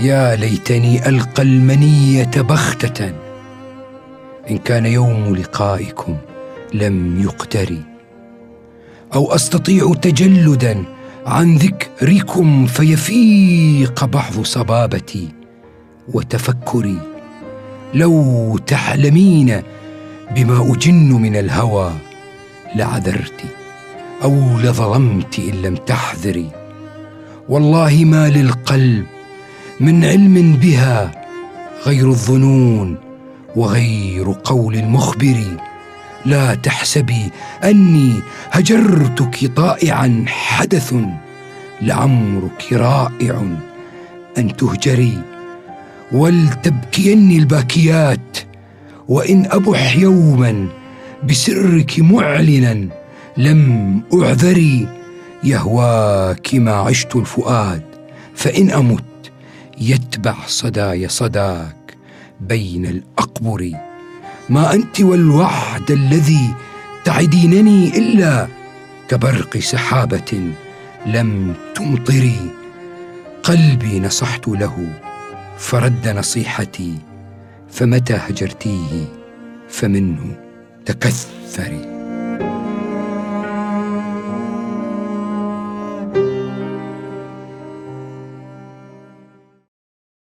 يا ليتني ألقى المنية بغته إن كان يوم لقائكم لم يقتري. أو أستطيع تجلدا عن ذكركم فيفيق بعض صبابتي وتفكري. لو تعلمين بما أجن من الهوى لعذرت أو لظلمت إن لم تحذري. والله ما للقلب من علم بها غير الظنون وغير قول المخبر. لا تحسبي أني هجرتك طائعا حدث لعمرك رائع أن تهجري. ولتبكين الباكيات وإن أبح يوما بسرك معلنا لم أعذري. يهواك ما عشت الفؤاد فإن أمت يتبع صداي صداك بين الأقبر. ما أنت والوعد الذي تعدينني إلا كبرق سحابة لم تمطري. قلبي نصحت له فرد نصيحتي فمتى هجرتيه؟ فمنه تكثري.